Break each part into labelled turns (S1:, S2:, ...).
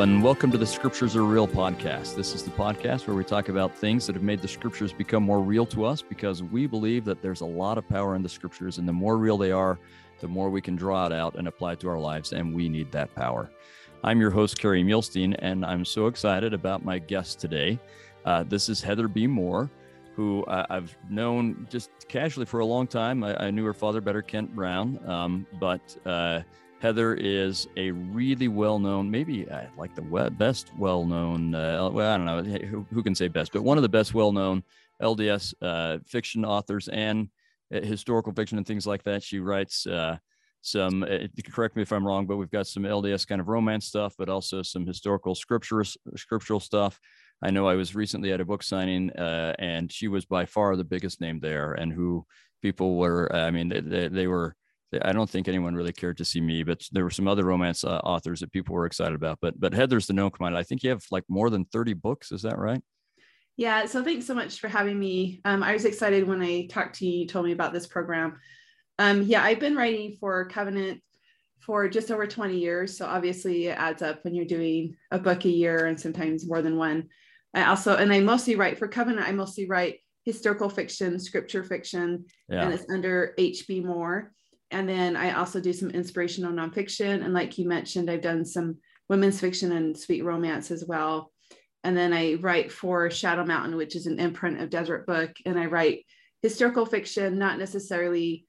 S1: And welcome to the Scriptures Are Real podcast. This is the podcast where we talk about things that have made the Scriptures become more real to us because we believe that there's a lot of power in the Scriptures, and the more real they are, the more we can draw it out and apply it to our lives, and we need that power. I'm your host, Kerry Muhlestein, and I'm so excited about my guest today. Uh, this is Heather B. Moore, who uh, I've known just casually for a long time. I, I knew her father better, Kent Brown, um, but uh, Heather is a really well-known, maybe uh, like the best well-known. Uh, well, I don't know who, who, can say best, but one of the best well-known LDS uh, fiction authors and uh, historical fiction and things like that. She writes uh, some. Uh, correct me if I'm wrong, but we've got some LDS kind of romance stuff, but also some historical scriptural stuff. I know I was recently at a book signing, and she was by far the biggest name there, and who people were. I mean, they, they were I don't think anyone really cared to see me, but there were some other romance uh, authors that people were excited about. But but Heather's the known commodity. I think you have like more than 30 books. Is that right?
S2: Yeah. So thanks so much for having me. Um, I was excited when I talked to you, you told me about this program. Um, yeah, I've been writing for Covenant for just over 20 years. So obviously it adds up when you're doing a book a year and sometimes more than one. I also, and I mostly write for Covenant, I mostly write historical fiction, scripture fiction, yeah. and it's under HB Moore. And then I also do some inspirational nonfiction. And like you mentioned, I've done some women's fiction and sweet romance as well. And then I write for Shadow Mountain, which is an imprint of Deseret Book. And I write historical fiction, not necessarily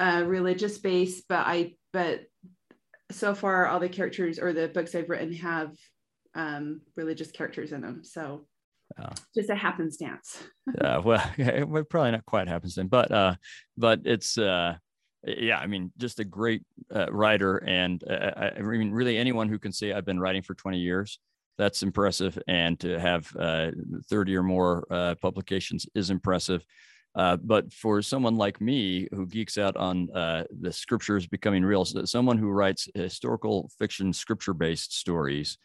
S2: uh, religious based, but I, but so far all the characters or the books I've written have um, religious characters in them. So uh, just a happenstance.
S1: yeah, well, probably not quite happenstance, but uh, but it's uh, yeah, I mean, just a great uh, writer, and uh, I, I, mean, really anyone who can say I've been writing for 20 years, that's impressive, and to have uh, 30 or more uh, publications is impressive. Uh, but for someone like me who geeks out on uh, the scriptures becoming real, someone who writes historical fiction, scripture-based stories,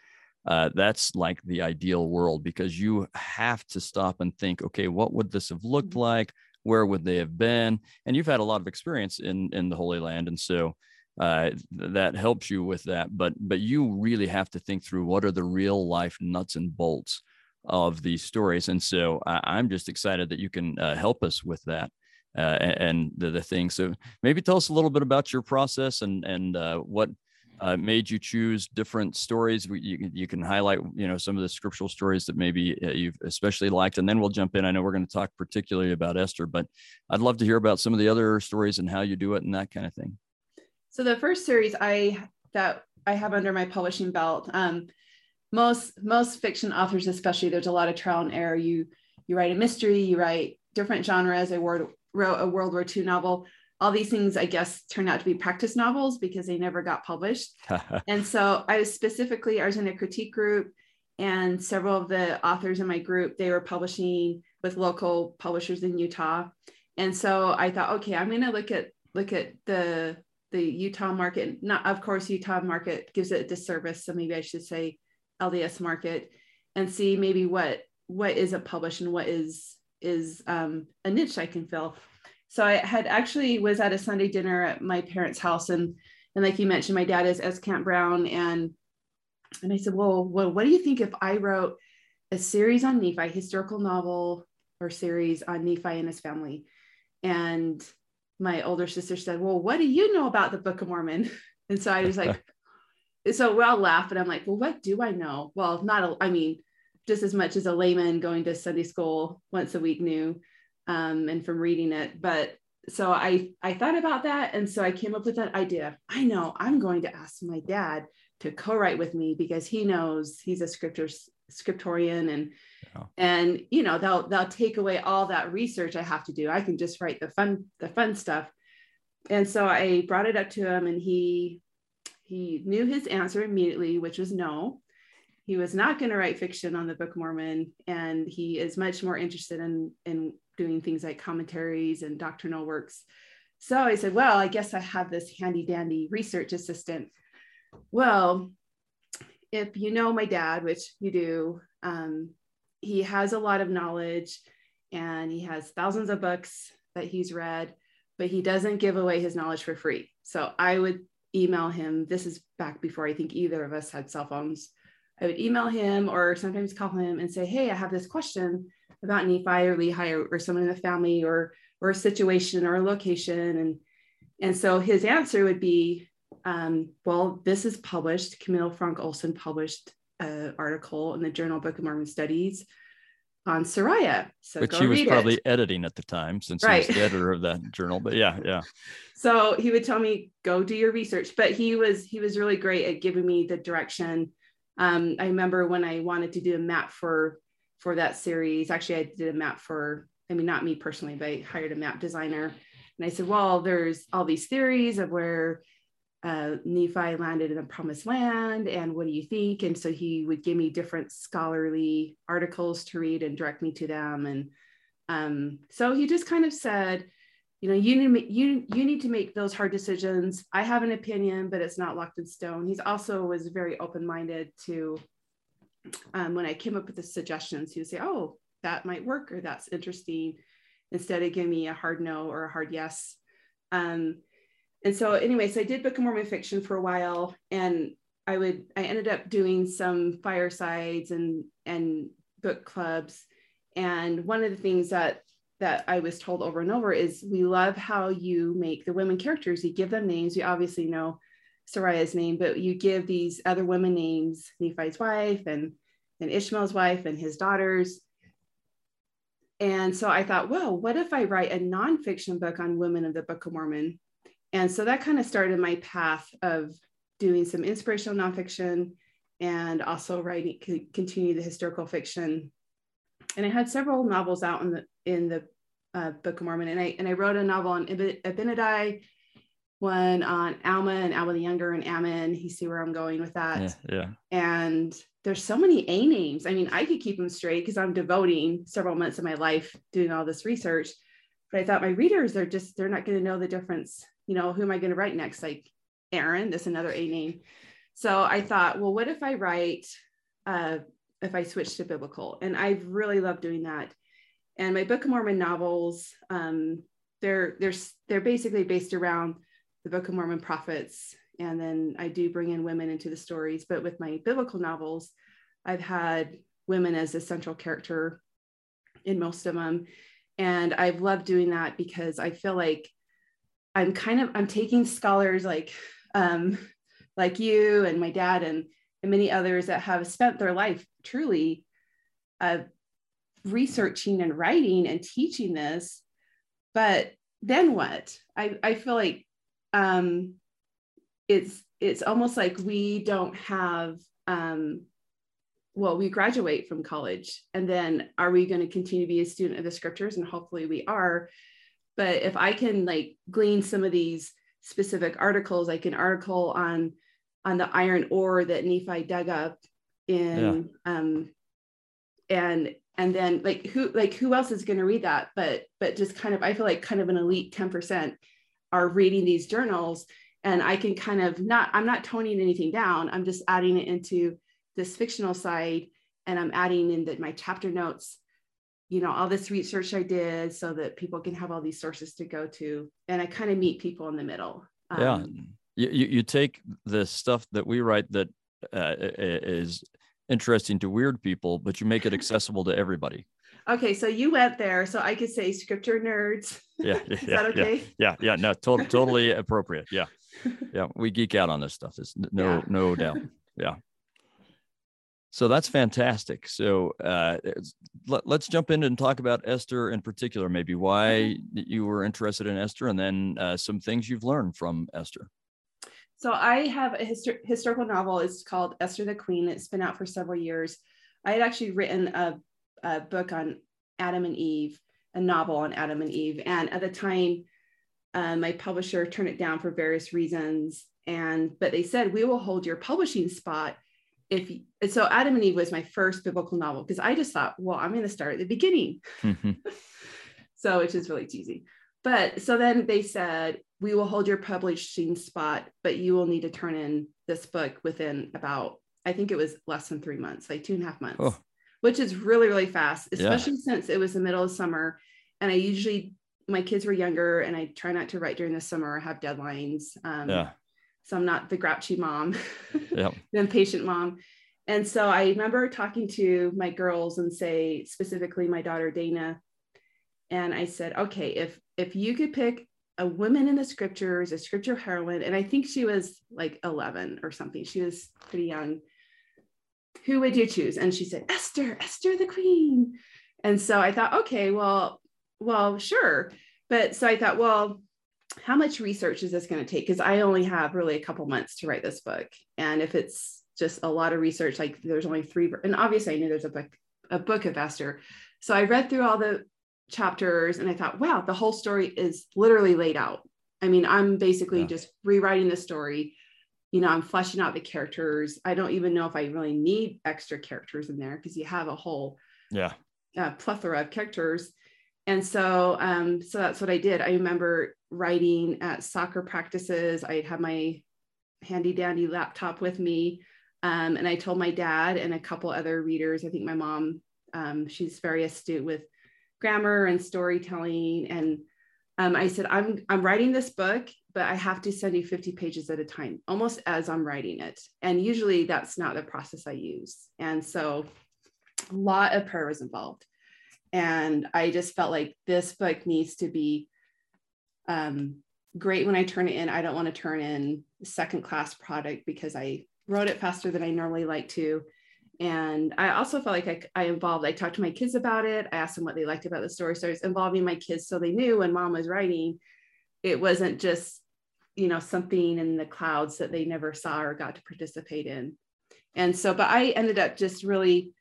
S1: that's like the ideal world because you have to stop and think, okay, what would this have looked mm-hmm. like? Where would they have been? And you've had a lot of experience in in the holy land and so uh, that helps you with that. But but you really have to think through what are the real life nuts and bolts of these stories. And so I, am just excited that you can uh, help us with that uh, and, and the, the thing. So maybe tell us a little bit about your process and and uh, what uh, made you choose different stories? You, you can highlight, you know, some of the scriptural stories that maybe uh, you've especially liked, and then we'll jump in. I know we're going to talk particularly about Esther, but I'd love to hear about some of the other stories and how you do it and that kind of thing.
S2: So the first series I that I have under my publishing belt, um, most most fiction authors, especially, there's a lot of trial and error. You you write a mystery, you write different genres. I wrote a World War II novel all these things, I guess, turned out to be practice novels because they never got published. and so I was specifically, I was in a critique group, and several of the authors in my group, they were publishing with local publishers in Utah. And so I thought, okay, I'm going to look at look at the the Utah market. Not, of course, Utah market gives it a disservice, so maybe I should say LDS market, and see maybe what what isn't published and what is is um, a niche I can fill so I had actually was at a Sunday dinner at my parents' house, and and like you mentioned, my dad is S. Kent Brown, and and I said, well, well, what do you think if I wrote a series on Nephi, historical novel or series on Nephi and his family? And my older sister said, well, what do you know about the Book of Mormon? And so I was like, so we all laugh, and I'm like, well, what do I know? Well, not, a, I mean, just as much as a layman going to Sunday school once a week knew um, and from reading it. But so I I thought about that, and so I came up with that idea. I know I'm going to ask my dad to co-write with me because he knows he's a scriptor scriptorian and yeah. and you know they'll they'll take away all that research I have to do. I can just write the fun the fun stuff. And so I brought it up to him, and he he knew his answer immediately, which was no he was not going to write fiction on the Book of Mormon, and he is much more interested in in doing things like commentaries and doctrinal works. So I said, well, I guess I have this handy dandy research assistant. Well, if you know my dad, which you do, um, he has a lot of knowledge and he has thousands of books that he's read, but he doesn't give away his knowledge for free. So I would email him. This is back before I think either of us had cell phones. I would email him or sometimes call him and say, Hey, I have this question about Nephi or Lehi or, or someone in the family or or a situation or a location. And and so his answer would be, um, well, this is published. Camille Fronk Olson published an article in the Journal Book of Mormon Studies on Sariah.
S1: So Which he was probably it. editing at the time since right. he was the editor of that journal. But yeah, yeah.
S2: So he would tell me, go do your research. But he was he was really great at giving me the direction. Um, I remember when I wanted to do a map for for that series. Actually, I did a map for, I mean, not me personally, but I hired a map designer. And I said, well, there's all these theories of where uh, Nephi landed in the promised land. And what do you think? And so he would give me different scholarly articles to read and direct me to them. And um, so he just kind of said, you know, you need, you, you need to make those hard decisions. I have an opinion, but it's not locked in stone. He's also was very open-minded to um, when I came up with the suggestions, he would say, oh, that might work or that's interesting, instead of giving me a hard no or a hard yes. Um, and so anyway, so I did Book of Mormon fiction for a while and I would, I ended up doing some firesides and, and book clubs. And one of the things that, that I was told over and over is we love how you make the women characters. You give them names. We obviously know Sariah's name, but you give these other women names, Nephi's wife and, and Ishmael's wife and his daughters. And so I thought, well, what if I write a nonfiction book on women of the Book of Mormon? And so that kind of started my path of doing some inspirational nonfiction and also writing, continue the historical fiction. And I had several novels out in the in the uh, Book of Mormon, and I and I wrote a novel on Abinadi one on Alma and Alma the Younger and Ammon. You see where I'm going with that.
S1: Yeah. yeah.
S2: And there's so many A names. I mean, I could keep them straight because I'm devoting several months of my life doing all this research. But I thought my readers are just, they're not going to know the difference. You know, who am I going to write next? Like Aaron, that's another A name. So I thought, well, what if I write, uh, if I switch to biblical? And I really love doing that. And my Book of Mormon novels, um, they're they're they're basically based around the Book of Mormon prophets. And then I do bring in women into the stories. But with my biblical novels, I've had women as a central character in most of them. And I've loved doing that because I feel like I'm kind of I'm taking scholars like um, like you and my dad and, and many others that have spent their life truly uh, researching and writing and teaching this. But then what? I, I feel like um, it's it's almost like we don't have um, well we graduate from college and then are we going to continue to be a student of the scriptures? And hopefully we are. But if i can like glean some of these specific articles like an article on on the iron ore that nephi dug up in yeah. um and and then like who like who else is going to read that? But but just kind of i feel like kind of an elite 10% are reading these journals and i can kind of not i'm not toning anything down. I'm just adding it into this fictional side and i'm adding in that my chapter notes you know all this research i did so that people can have all these sources to go to and i kind of meet people in the middle.
S1: Um, yeah you, you take the stuff that we write that uh, is interesting to weird people but you make it accessible to everybody
S2: Okay, so you went there, so I could say scripture nerds.
S1: Yeah, yeah, yeah, okay? yeah, yeah, no, to- totally appropriate. Yeah, yeah, we geek out on this stuff. There's no, yeah. no doubt. Yeah. So that's fantastic. So uh, let, us jump in and talk about Esther in particular, maybe why mm-hmm. you were interested in Esther, and then uh, some things you've learned from Esther.
S2: So I have a histor- historical novel. It's called Esther the Queen. It's been out for several years. I had actually written a a book on Adam and Eve, a novel on Adam and Eve. And at the time, uh, my publisher turned it down for various reasons. And but they said we will hold your publishing spot if so. Adam and Eve was my first biblical novel because I just thought, well, I'm going to start at the beginning. Mm-hmm. so which is really cheesy. But so then they said we will hold your publishing spot, but you will need to turn in this book within about I think it was less than three months, like two and a half months. Oh which is really, really fast, especially yeah. since it was the middle of summer. And I usually, my kids were younger and I try not to write during the summer or have deadlines. Um, yeah. So I'm not the grouchy mom, yep. the impatient mom. and so I remember talking to my girls and say specifically my daughter Dana, and I said, okay, if if you could pick a woman in the scriptures, a scripture heroine, and I think she was like 11 or something. She was pretty young. Who would you choose? And she said, Esther, Esther the queen. And so I thought, okay, well, well, sure. But so I thought, well, how much research is this going to take? Because I only have really a couple months to write this book. And if it's just a lot of research, like there's only three, and obviously I knew there's a book, a book of Esther. So I read through all the chapters and I thought, wow, the whole story is literally laid out. I mean, I'm basically yeah. just rewriting the story. You know, I'm fleshing out the characters. I don't even know if I really need extra characters in there because you have a whole
S1: yeah
S2: uh, plethora of characters. And so, um, so that's what I did. I remember writing at soccer practices. I'd have my handy dandy laptop with me. Um, and I told my dad and a couple other readers, I think my mom, um, she's very astute with grammar and storytelling. And um, I said, I'm, I'm writing this book, but I have to send you 50 pages at a time, almost as I'm writing it. And usually that's not the process I use. And so a lot of prayer was involved. And I just felt like this book needs to be um, great when I turn it in. I don't want to turn in second class product because I wrote it faster than I normally like to. And I also felt like I, I, involved, I talked to my kids about it. I asked them what they liked about the story. So I was involving my kids so they knew when mom was writing, it wasn't just, you know, something in the clouds that they never saw or got to participate in. And so, but I ended up just really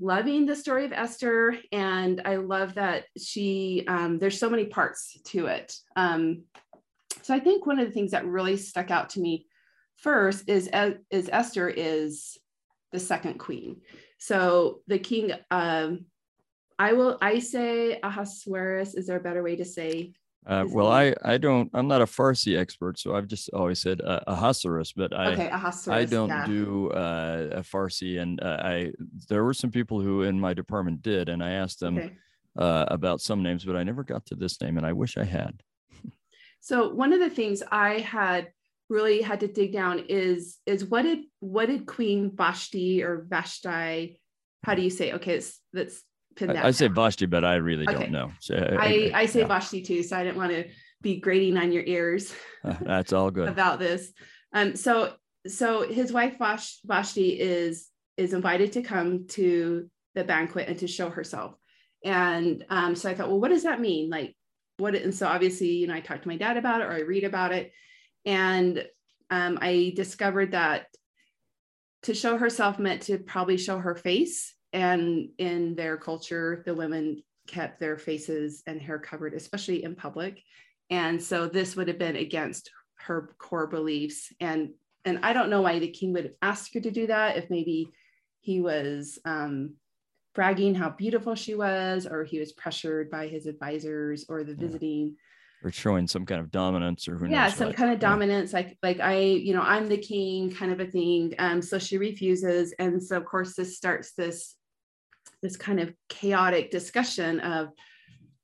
S2: loving the story of Esther. And I love that she, um, there's so many parts to it. Um, so I think one of the things that really stuck out to me first is, is Esther is the second queen. So the king, um, I will, I say Ahasuerus. Is there a better way to say?
S1: Uh, well, I, I don't, I'm not a Farsi expert, so I've just always said uh, Ahasuerus, but I,
S2: okay,
S1: I don't yeah. do uh, a Farsi. And uh, I, there were some people who in my department did, and I asked them okay. uh, about some names, but I never got to this name, and I wish I had.
S2: So one of the things I had really had to dig down is is what did what did Queen Vashti or Vashti, how do you say? Okay, it's, that's
S1: I, I say Vashti, but I really okay. don't know. So,
S2: I, I, I say yeah. Vashti too, so I didn't want to be grating on your ears.
S1: Uh, that's all good
S2: about this. Um, so so his wife Vash, Vashti is is invited to come to the banquet and to show herself. And um, so I thought, well, what does that mean? Like, what? And so obviously, you know, I talked to my dad about it, or I read about it, and um, I discovered that to show herself meant to probably show her face. And in their culture, the women kept their faces and hair covered, especially in public. And so this would have been against her core beliefs. And and I don't know why the king would ask her to do that. If maybe he was um, bragging how beautiful she was, or he was pressured by his advisors or the visiting
S1: or showing some kind of dominance or who
S2: yeah some
S1: what.
S2: kind of dominance yeah. like like i you know i'm the king kind of a thing um so she refuses and so of course this starts this this kind of chaotic discussion of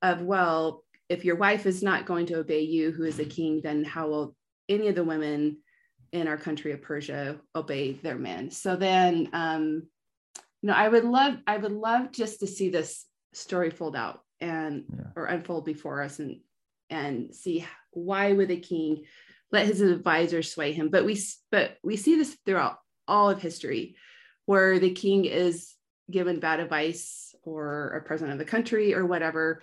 S2: of well if your wife is not going to obey you who is a king then how will any of the women in our country of persia obey their men so then um you know i would love i would love just to see this story fold out and yeah. or unfold before us and and see why would the king let his advisors sway him but we but we see this throughout all of history where the king is given bad advice or a president of the country or whatever.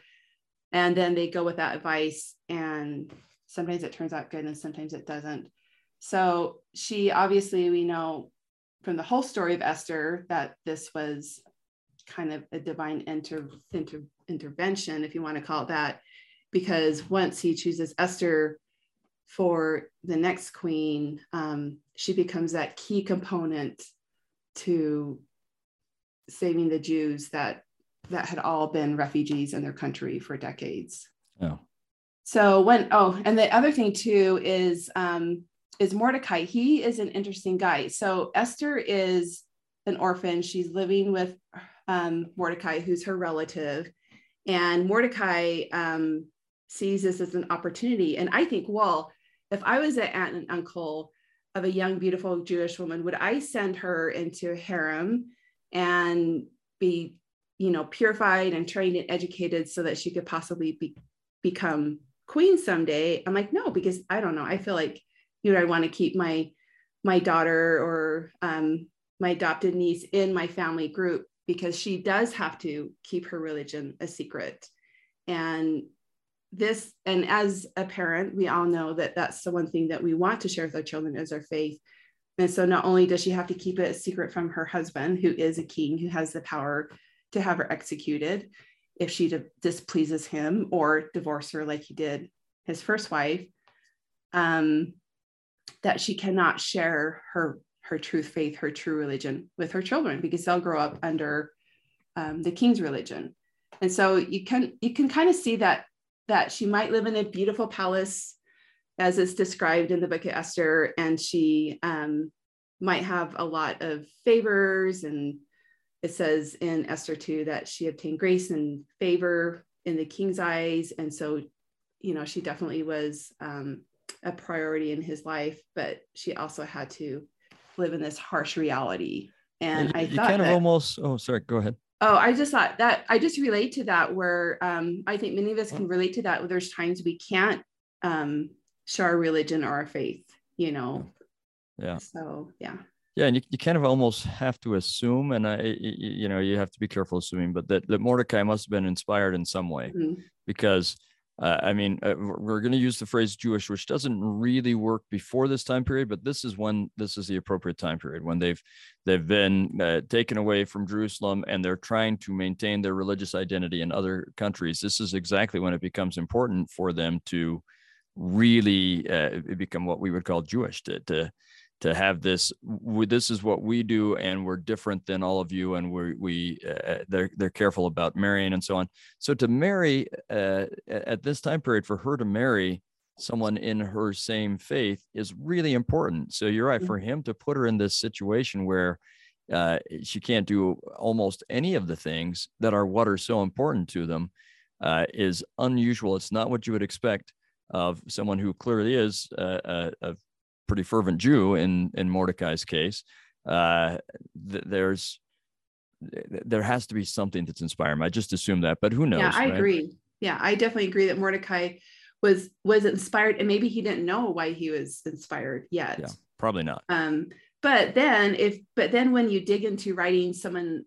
S2: And then they go with that advice and sometimes it turns out good and sometimes it doesn't. So she obviously we know from the whole story of esther that this was kind of a divine inter, inter, intervention if you want to call it that because once he chooses Esther for the next queen, um, she becomes that key component to saving the Jews that that had all been refugees in their country for decades.
S1: Oh.
S2: So when oh, and the other thing too is um, is Mordecai. He is an interesting guy. So Esther is an orphan. She's living with um, Mordecai, who's her relative, and Mordecai um, sees this as an opportunity. And I think, well, if I was an aunt and uncle of a young, beautiful Jewish woman, would I send her into a harem and be, you know, purified and trained and educated so that she could possibly be, become queen someday? I'm like, no, because I don't know. I feel like, you know, I want to keep my my daughter or um, my adopted niece in my family group because she does have to keep her religion a secret. And this, and as a parent, we all know that that's the one thing that we want to share with our children is our faith. And so not only does she have to keep it a secret from her husband, who is a king, who has the power to have her executed if she displeases him or divorce her like he did his first wife, um, that she cannot share her her truth faith, her true religion with her children because they'll grow up under um, the king's religion. And so you can you can kind of see that that she might live in a beautiful palace as it's described in the book of Esther, and she um, might have a lot of favors. And it says in Esther 2 that she obtained grace and favor in the king's eyes. And so, you know, she definitely was um, a priority in his life, but she also had to live in this harsh reality. And
S1: you,
S2: I
S1: you
S2: thought
S1: kind of
S2: that-
S1: almost. Oh, sorry. Go ahead.
S2: Oh, I just thought that I just relate to that where um, I think many of us can relate to that. Where there's times we can't um, our religion or our faith, you know.
S1: Yeah.
S2: So yeah.
S1: Yeah, and you, you kind of almost have to assume, and I, you know, you have to be careful assuming, but that, that Mordecai must have been inspired in some way,
S2: Mhm.
S1: because uh, I mean, uh, we're- we're going to use the phrase Jewish, which doesn't really work before this time period, but this is when this is the appropriate time period when they've they've been uh, taken away from Jerusalem and they're trying to maintain their religious identity in other countries. This is exactly when it becomes important for them to really uh, become what we would call Jewish to to to have this w- this is what we do and we're different than all of you and we we uh, they're they're careful about marrying and so on. So to marry uh, at this time period for her to marry someone in her same faith is really important. So you're right for him to put her in this situation where uh, she can't do almost any of the things that are what are so important to them uh, is unusual. It's not what you would expect of someone who clearly is a, a, a pretty fervent Jew in in Mordecai's case. Uh, th- there's th- there has to be something that's inspiring. I just assume that, but who knows?
S2: yeah, I
S1: right?
S2: agree. Yeah, I definitely agree that Mordecai was was inspired, and maybe he didn't know why he was inspired yet.
S1: Yeah. Probably not.
S2: Um, but then if but then when you dig into writing someone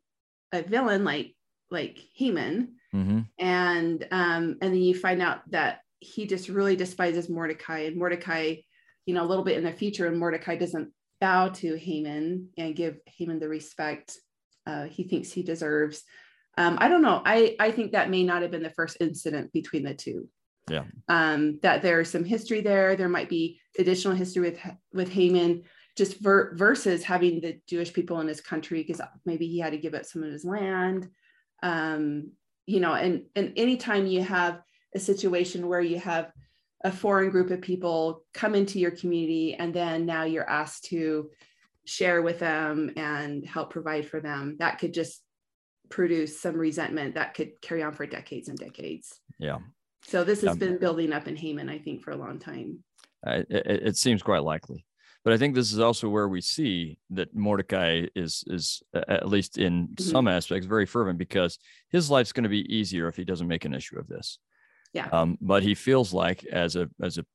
S2: a villain like like Haman,
S1: hmm
S2: and um, and then you find out that he just really despises Mordecai, and Mordecai, you know, a little bit in the future, and Mordecai doesn't bow to Haman and give Haman the respect uh, he thinks he deserves. Um, I don't know. I I think that may not have been the first incident between the two.
S1: Yeah.
S2: Um, that there's some history there. There might be additional history with with Haman, just ver- versus having the Jewish people in his country because maybe he had to give up some of his land. Um, you know, and and anytime you have a situation where you have a foreign group of people come into your community and then now you're asked to share with them and help provide for them that could just produce some resentment that could carry on for decades and decades
S1: Yeah.
S2: so this has
S1: Yeah.
S2: been building up in Haman, I think, for a long time.
S1: It, it it seems quite likely. But I think this is also where we see that Mordecai is is uh, at least in
S2: Mhm.
S1: some aspects very fervent because his life's going to be easier if he doesn't make an issue of this.
S2: Yeah.
S1: Um, but he feels like as a as a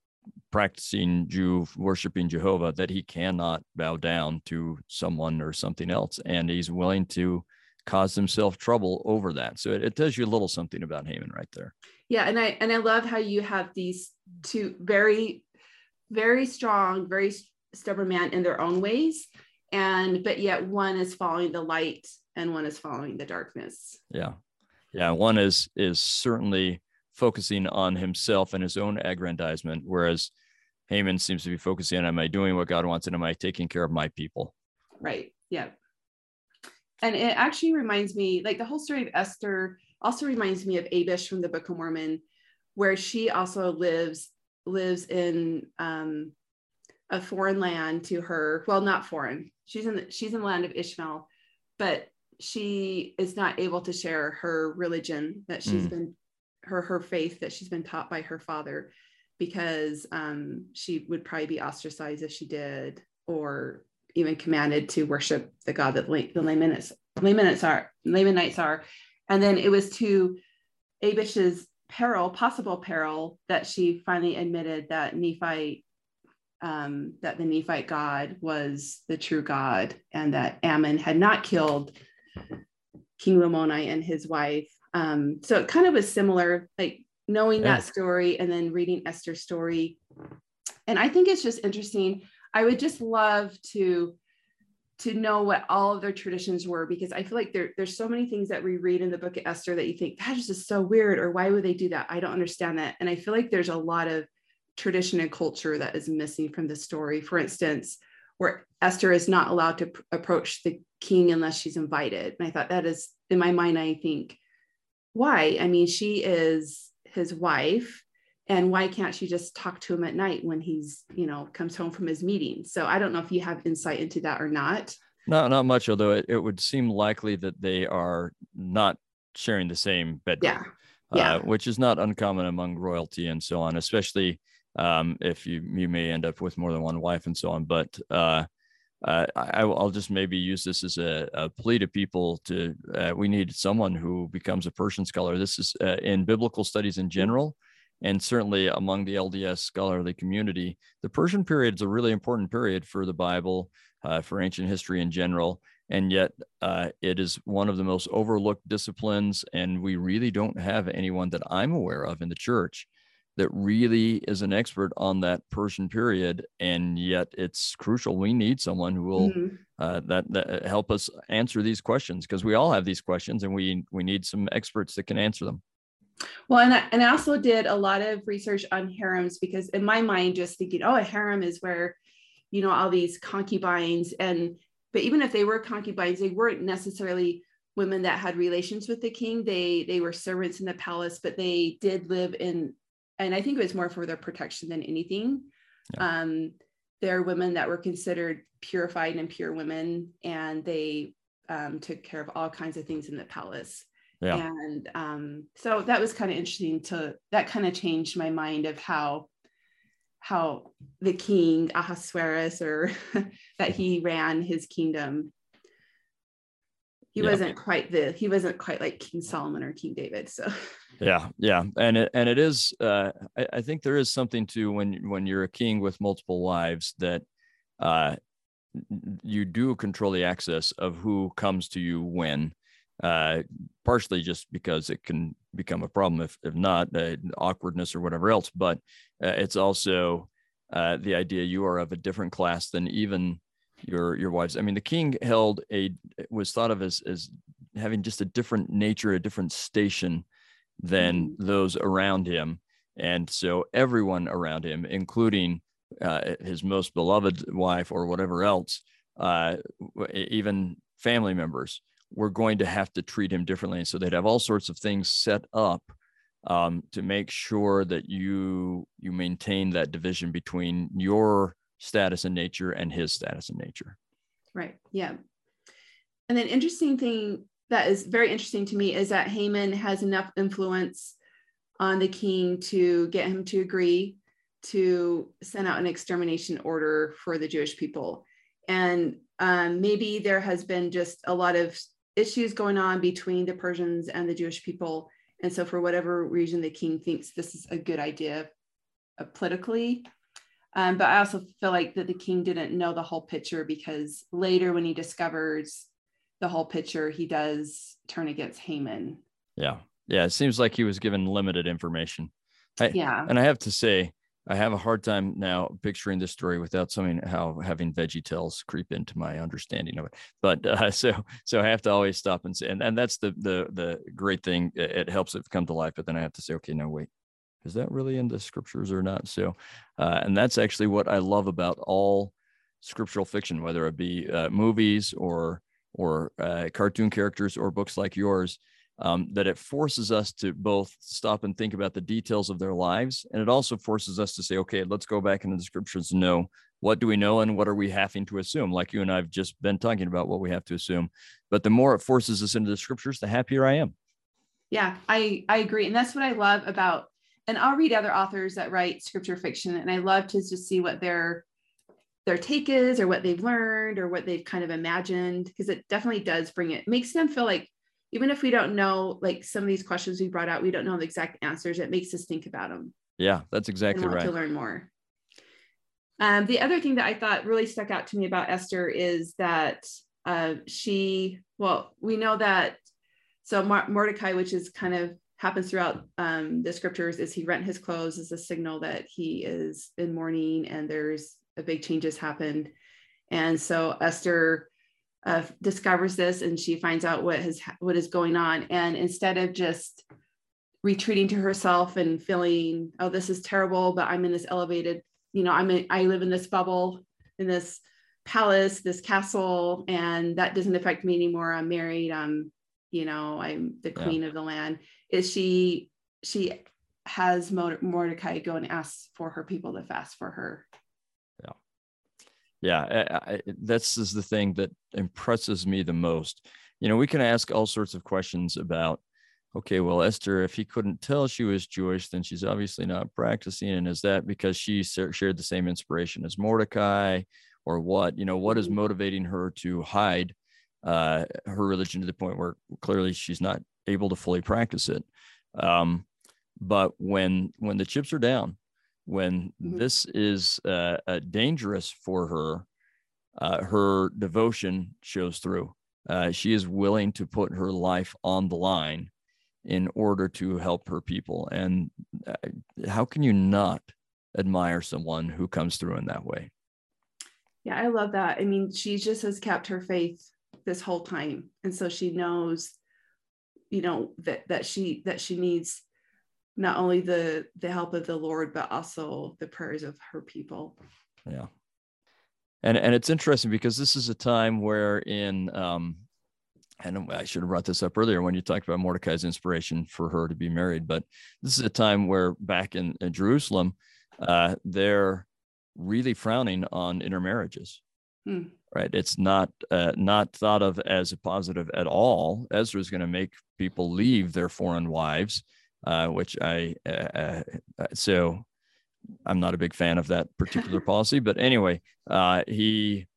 S1: practicing Jew worshiping Jehovah that he cannot bow down to someone or something else, and he's willing to cause himself trouble over that. So it, it tells you a little something about Haman right there.
S2: Yeah, and I and I love how you have these two very, very strong, very stubborn man in their own ways, and but yet one is following the light and one is following the darkness.
S1: Yeah. Yeah. One is is certainly focusing on himself and his own aggrandizement, whereas Haman seems to be focusing on am I doing what God wants and am I taking care of my people?
S2: Right. Yeah. And it actually reminds me, like the whole story of Esther also reminds me of Abish from the Book of Mormon, where she also lives lives in um, a foreign land to her. Well, not foreign. She's in the, she's in the land of Ishmael, but she is not able to share her religion that she's
S1: Mm.
S2: been her her faith that she's been taught by her father because um, she would probably be ostracized if she did or even commanded to worship the God that the Lamanites, Lamanites are, Lamanites are. And then it was to Abish's peril, possible peril, that she finally admitted that Nephite, um, that the Nephite God was the true God, and that Ammon had not killed King Lamoni and his wife. Um, so it kind of was similar, like knowing yeah. that story and then reading Esther's story. And I think it's just interesting. I would just love to to know what all of their traditions were because I feel like there, there's so many things that we read in the book of Esther that you think that is just so weird or why would they do that? I don't understand that. And I feel like there's a lot of tradition and culture that is missing from the story. For instance, where Esther is not allowed to pr- approach the king unless she's invited. And I thought that is in my mind, I think, why? I mean, she is his wife and why can't she just talk to him at night when he's you know comes home from his meeting so i don't know if you have insight into that or not
S1: not not much although it, it would seem likely that they are not sharing the same bedroom
S2: yeah. Yeah.
S1: Uh, which is not uncommon among royalty and so on especially um, if you you may end up with more than one wife and so on but uh, uh, I, will just maybe use this as a, a plea to people to uh, we need someone who becomes a Persian scholar. This is uh, in biblical studies in general and certainly among the LDS scholarly community, the Persian period is a really important period for the Bible, uh, for ancient history in general. And yet, uh, it is one of the most overlooked disciplines. And we really don't have anyone that I'm aware of in the church that really is an expert on that Persian period. And yet, it's crucial. We need someone who will mm-hmm. uh, that, that help us answer these questions because we all have these questions, and we we need some experts that can answer them.
S2: Well, and I, and I also did a lot of research on harems because in my mind, just thinking, oh, a harem is where, you know, all these concubines and, but even if they were concubines, they weren't necessarily women that had relations with the king. They they were servants in the palace, but they did live in, and I think it was more for their protection than anything. Yeah. Um, they're women that were considered purified and pure women, and they um, took care of all kinds of things in the palace. Yeah. And um, so that was kind of interesting to that kind of changed my mind of how how the king Ahasuerus or that he ran his kingdom. He yeah. wasn't quite the he wasn't quite like King Solomon or King David. So
S1: yeah, yeah, and it and it is. Uh, I, I think there is something to when when you're a king with multiple wives that uh, you do control the access of who comes to you when uh, partially just because it can become a problem if, if not awkwardness or whatever else. But uh, it's also uh, the idea you are of a different class than even your your wives. I mean, the king held a was thought of as as having just a different nature, a different station than mm-hmm. those around him, and so everyone around him, including uh, his most beloved wife or whatever else, uh, even family members we're going to have to treat him differently. And so they'd have all sorts of things set up um, to make sure that you you maintain that division between your status in nature and his status in nature.
S2: Right. Yeah. And then interesting thing that is very interesting to me is that Haman has enough influence on the king to get him to agree to send out an extermination order for the Jewish people. And um, maybe there has been just a lot of issues going on between the Persians and the Jewish people. And so, for whatever reason, the king thinks this is a good idea uh, politically. Um, but I also feel like that the king didn't know the whole picture because later, when he discovers the whole picture, he does turn against Haman.
S1: Yeah. Yeah. It seems like he was given limited information. I,
S2: yeah.
S1: And I have to say, I have a hard time now picturing this story without somehow having Veggie Tales creep into my understanding of it. But uh, so so I have to always stop and say, and, and that's the the the great thing. It helps it come to life. But then I have to say, okay, no, wait, is that really in the scriptures or not? So, uh, and that's actually what I love about all scriptural fiction, whether it be uh, movies or or uh, cartoon characters or books like yours um, that it forces us to both stop and think about the details of their lives. And it also forces us to say, okay, let's go back into the scriptures and know what do we know and what are we having to assume? Like you and I have just been talking about what we have to assume. But the more it forces us into the scriptures, the happier I am.
S2: Yeah, I, I agree. And that's what I love about, and I'll read other authors that write scripture fiction. And I love to just see what their their take is or what they've learned or what they've kind of imagined because it definitely does bring it makes them feel like even if we don't know like some of these questions we brought out we don't know the exact answers it makes us think about them
S1: yeah that's exactly right
S2: to learn more. Um, the other thing that i thought really stuck out to me about esther is that uh, she well we know that so mordecai which is kind of happens throughout um, the scriptures is he rent his clothes as a signal that he is in mourning and there's a big changes happened. And so Esther uh, discovers this and she finds out what has what is going on. And instead of just retreating to herself and feeling, oh, this is terrible, but I'm in this elevated, you know, I'm in, I live in this bubble in this palace, this castle, and that doesn't affect me anymore. I'm married. I'm, you know, I'm the queen yeah. of the land. Is she she has Mordecai go and ask for her people to fast for her
S1: yeah I, I, that's is the thing that impresses me the most. You know we can ask all sorts of questions about okay well esther if he couldn't tell she was jewish then she's obviously not practicing and is that because she shared the same inspiration as mordecai or what? You know what is mm-hmm. motivating her to hide uh, her religion to the point where clearly she's not able to fully practice it? Um, but when when the chips are down when mm-hmm. this is uh, uh, dangerous for her, uh, her devotion shows through. Uh, she is willing to put her life on the line in order to help her people. And uh, how can you not admire someone who comes through in that way?
S2: Yeah, I love that. I mean, she just has kept her faith this whole time, and so she knows, you know, that that she that she needs not only the the help of the lord but also the prayers of her people
S1: yeah and and it's interesting because this is a time where in um and I should have brought this up earlier when you talked about Mordecai's inspiration for her to be married, but this is a time where back in, in Jerusalem, uh, they're really frowning on intermarriages. Hmm. Right, it's not uh, not thought of as a positive at all. Ezra is going to make people leave their foreign wives uh, which I uh, uh, uh, so I'm not a big fan of that particular policy. But anyway, uh, he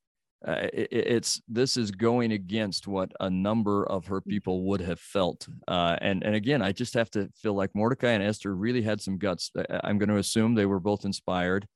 S1: uh, it, it's this is going against what a number of her people would have felt. and and again, I just have to feel like Mordecai and Esther really had some guts. I'm going to assume they were both inspired,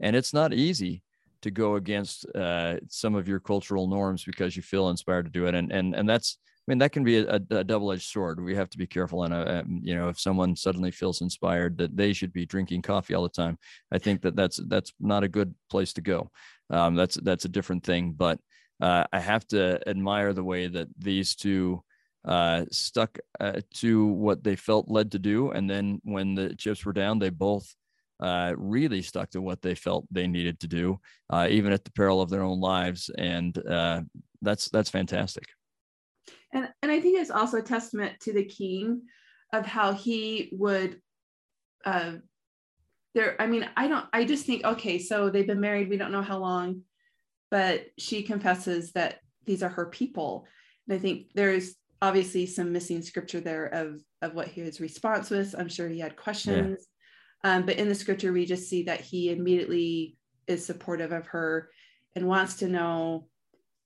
S1: and it's not easy to go against uh, some of your cultural norms because you feel inspired to do it. And and and that's mean, that can be a, a double-edged sword. We have to be careful. And, uh, um, you know, if someone suddenly feels inspired that they should be drinking coffee all the time, I think that that's, that's not a good place to go. Um, that's, that's a different thing. But uh, I have to admire the way that these two uh, stuck uh, to what they felt led to do. And then when the chips were down, they both uh, really stuck to what they felt they needed to do, uh, even at the peril of their own lives. And uh, that's that's fantastic
S2: and and i think it's also a testament to the king of how he would uh there i mean i don't i just think okay so they've been married we don't know how long but she confesses that these are her people. And i think there's obviously some missing scripture there of of what his response was i'm sure he had questions. Yeah. um, but in the scripture we just see that he immediately is supportive of her and wants to know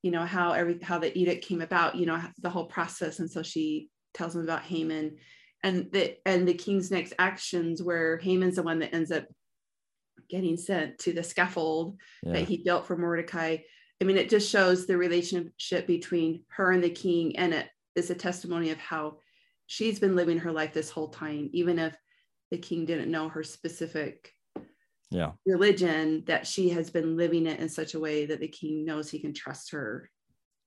S2: you know how every how the edict came about you know the whole process. And so she tells him about Haman and the and the king's next actions where Haman's the one that ends up getting sent to the scaffold yeah. that he built for Mordecai. I mean it just shows the relationship between her and the king. And it is a testimony of how she's been living her life this whole time even if the king didn't know her specific
S1: yeah.
S2: religion that she has been living it in such a way that the king knows he can trust her.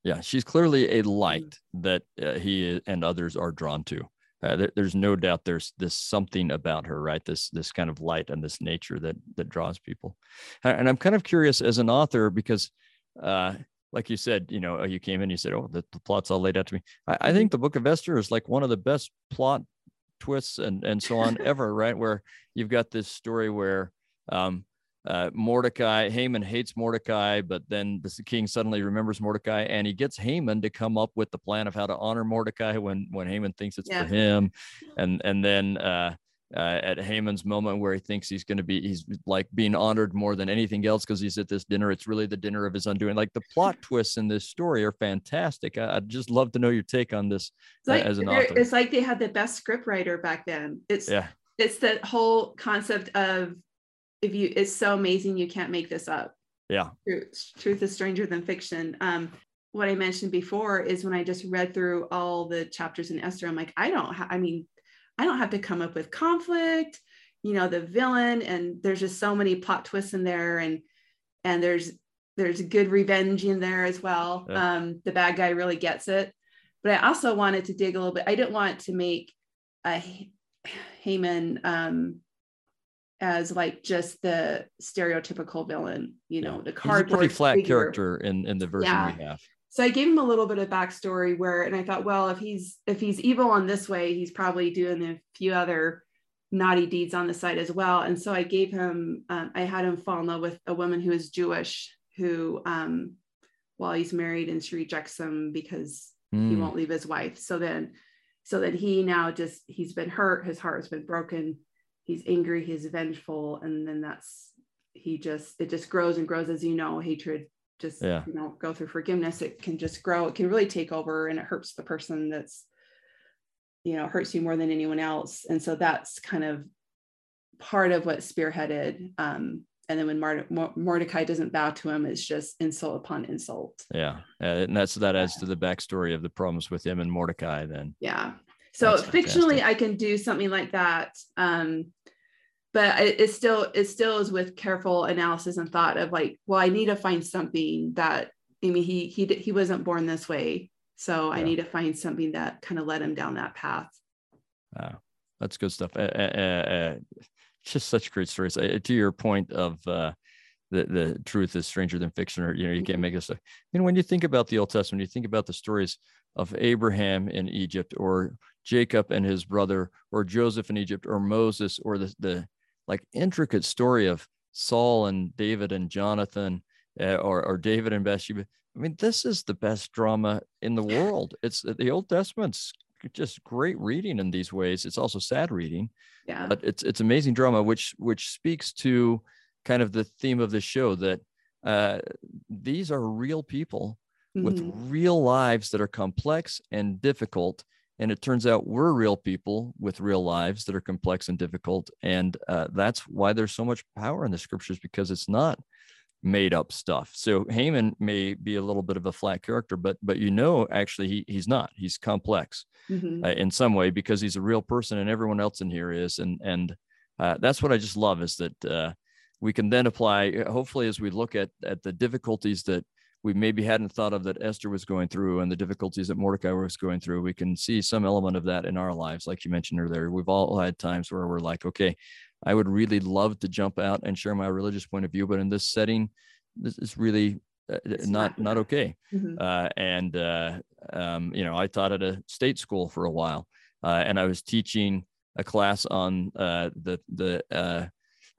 S1: Yeah she's clearly a light that uh, he and others are drawn to. Uh, there, there's no doubt there's this something about her right? This this kind of light and this nature that that draws people. And i'm kind of curious as an author because uh like you said you know you came in you said oh the, the plot's all laid out to me. I, I mm-hmm. think the book of esther is like one of the best plot twists and and so on ever right? Where you've got this story where um, uh, Mordecai, Haman hates Mordecai, but then the king suddenly remembers Mordecai and he gets Haman to come up with the plan of how to honor Mordecai when, when Haman thinks it's yeah. for him. And, and then, uh, uh, at Haman's moment where he thinks he's going to be, he's like being honored more than anything else because he's at this dinner. It's really the dinner of his undoing. Like the plot twists in this story are fantastic. I, would just love to know your take on this uh, like, as an author.
S2: It's like they had the best script writer back then. It's yeah. It's the whole concept of if you. It's so amazing you can't make this up.
S1: Yeah.
S2: Truth, truth is stranger than fiction. Um, what I mentioned before is when I just read through all the chapters in Esther, I'm like, I don't. Ha- I mean, I don't have to come up with conflict, you know, the villain, and there's just so many plot twists in there, and and there's there's good revenge in there as well. Yeah. Um, the bad guy really gets it, but I also wanted to dig a little bit. I didn't want to make a Haman um, as like just the stereotypical villain, you know, the cardboard.
S1: Pretty flat figure. character in in the version yeah. we have
S2: so I gave him a little bit of backstory where, and I thought, well, if he's if he's evil on this way, he's probably doing a few other naughty deeds on the side as well. And so I gave him, um, I had him fall in love with a woman who is Jewish, who, um, while he's married, and she rejects him because mm. he hmm. won't leave his wife. So then, so then he now just he's been hurt, his heart has been broken, he's angry, he's vengeful, and then that's he just it just grows and grows as you know hatred just yeah. you know go through forgiveness it can just grow it can really take over and it hurts the person that's you know hurts you more than anyone else and so that's kind of part of what spearheaded um and then when Mordecai doesn't bow to him, it's just insult upon insult.
S1: Yeah, and that's that adds to the backstory of the problems with him and Mordecai. Then,
S2: yeah. So that's fictionally, fantastic. I can do something like that. Um, but it, it still it still is with careful analysis and thought of like well i need to find something that i mean he he he wasn't born this way so yeah. i need to find something that kind of led him down that path
S1: wow that's good stuff uh, uh, uh, just such great stories uh, to your point of uh, the, the truth is stranger than fiction or you know you can't mm-hmm. make this up and when you think about the old testament you think about the stories of abraham in egypt or jacob and his brother or joseph in egypt or moses or the, the like intricate story of Saul and David and Jonathan uh, or, or David and Bathsheba. I mean, this is the best drama in the world. It's the Old Testament's just great reading in these ways. It's also sad reading.
S2: Yeah.
S1: But it's it's amazing drama, which which speaks to kind of the theme of the show that uh, these are real people mm-hmm. with real lives that are complex and difficult and it turns out we're real people with real lives that are complex and difficult. And uh, that's why there's so much power in the scriptures because it's not made up stuff. So Haman may be a little bit of a flat character, but but you know actually he he's not. He's complex mm-hmm. uh, in some way because he's a real person, and everyone else in here is. And and uh, that's what I just love is that uh, we can then apply. Hopefully, as we look at at the difficulties that we maybe hadn't thought of that Esther was going through and the difficulties that Mordecai was going through. We can see some element of that in our lives, like you mentioned earlier. We've all had times where we're like, okay, I would really love to jump out and share my religious point of view, but in this setting, this is really uh, not not okay. Mm-hmm. Uh, and uh, um, you know, I taught at a state school for a while, uh, and I was teaching a class on uh, the the uh,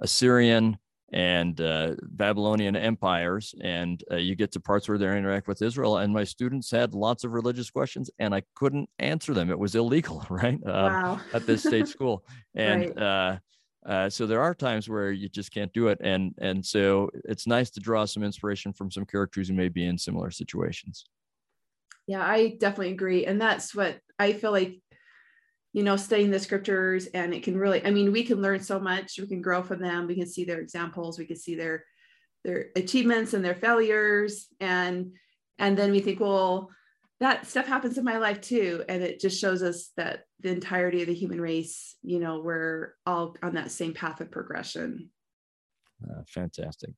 S1: Assyrian and uh, Babylonian empires. And uh, you get to parts where they interact with Israel. And my students had lots of religious questions, and I couldn't answer them. It was illegal, right? Um, wow. at this state school. And right. uh, uh, so there are times where you just can't do it, and and so it's nice to draw some inspiration from some characters who may be in similar situations.
S2: Yeah, I definitely agree, and that's what I feel like you know studying the scriptures and it can really i mean we can learn so much. We can grow from them. We can see their examples. We can see their their achievements and their failures. And and then we think well that stuff happens in my life too. And it just shows us that the entirety of the human race you know we're all on that same path of progression.
S1: Uh, fantastic.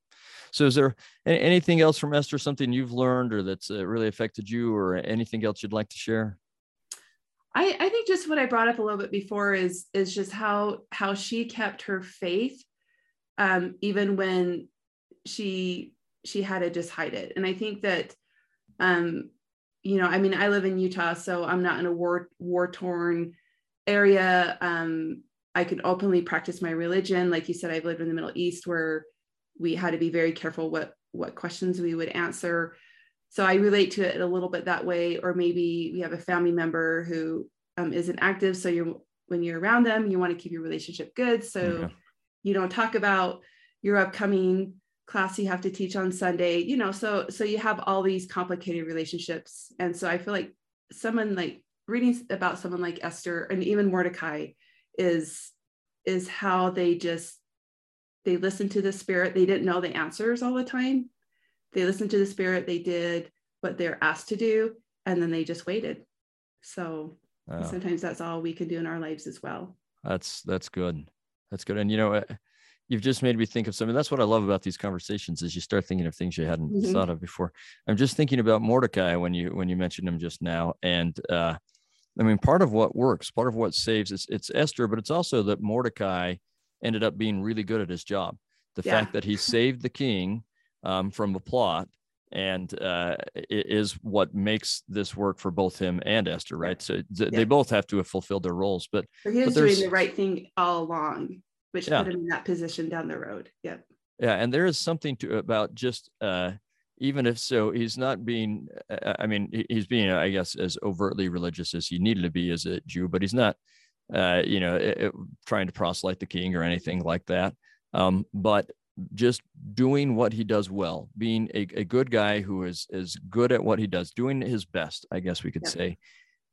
S1: So is there anything else from esther? Something you've learned or that's uh, really affected you or anything else you'd like to share
S2: I, I think just what I brought up a little bit before is is just how how she kept her faith um, even when she she had to just hide it. And I think that um, you know, I mean, I live in Utah, so I'm not in a war war torn area. Um, I can openly practice my religion. Like you said, I've lived in the Middle East where we had to be very careful what what questions we would answer so I relate to it a little bit that way. Or maybe we have a family member who um, isn't active, so you're when you're around them you want to keep your relationship good so yeah. you don't talk about your upcoming class you have to teach on sunday you know so so you have all these complicated relationships and so i feel like someone like reading about someone like esther and even mordecai is is how they just they listened to the spirit they didn't know the answers all the time they listened to the spirit they did what they're asked to do and then they just waited. So oh. sometimes that's all we can do in our lives as well.
S1: That's that's good. That's good. And you know you've just made me think of something. That's what i love about these conversations is you start thinking of things you hadn't mm-hmm. thought of before. I'm just thinking about mordecai when you when you mentioned him just now. And uh i mean part of what works part of what saves is it's esther but it's also that mordecai ended up being really good at his job. The yeah. fact that he saved the king um, from the plot and uh, is what makes this work for both him and Esther, right? So th- yeah. they both have to have fulfilled their roles, but
S2: he was doing the right thing all along, which yeah. put him in that position down the road. Yeah,
S1: yeah, and there is something to about just uh, even if so, he's not being. Uh, I mean, he's being, I guess, as overtly religious as he needed to be as a Jew, but he's not, uh, you know, it, it, trying to proselyte the king or anything like that. Um, but just doing what he does well, being a, a good guy who is is good at what he does, doing his best, I guess we could say,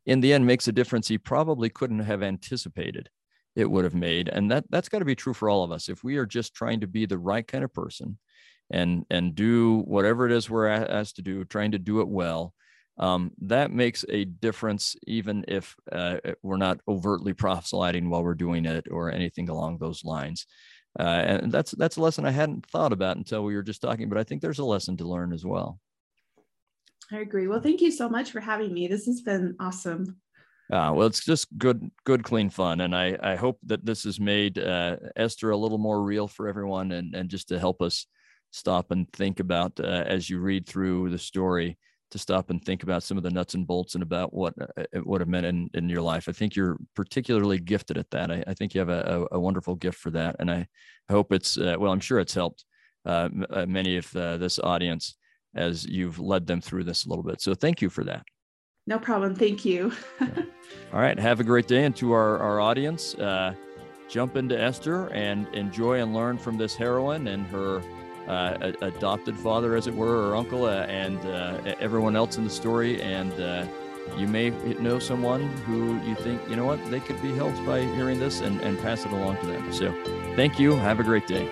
S1: in the end makes a difference he probably couldn't have anticipated it would have made. And that that's got to be true for all of us. If we are just trying to be the right kind of person and and do whatever it is we're asked to do, trying to do it well, um, that makes a difference, even if uh, we're not overtly proselyting while we're doing it or anything along those lines. Uh, and that's that's a lesson I hadn't thought about until we were just talking. But I think there's a lesson to learn as well.
S2: I agree. Well, thank you so much for having me. This has been awesome.
S1: Uh, well, it's just good, good, clean fun, and I I hope that this has made uh, Esther a little more real for everyone, and and just to help us stop and think about uh, as you read through the story to stop and think about some of the nuts and bolts and about what uh, it would have meant in, in your life. I think you're particularly gifted at that. I, I think you have a, a, wonderful gift for that. And I hope it's, uh, well, I'm sure it's helped uh, uh, many of uh, this audience as you've led them through this a little bit. So thank you for that.
S2: No problem. Thank you.
S1: All right. Have a great day. And to our, our audience, uh, jump into Esther and enjoy and learn from this heroine and her uh, adopted father, as it were, or uncle, uh, and uh, everyone else in the story. And uh, you may know someone who you think, you know what, they could be helped by hearing this and, and pass it along to them. So thank you. Have a great day.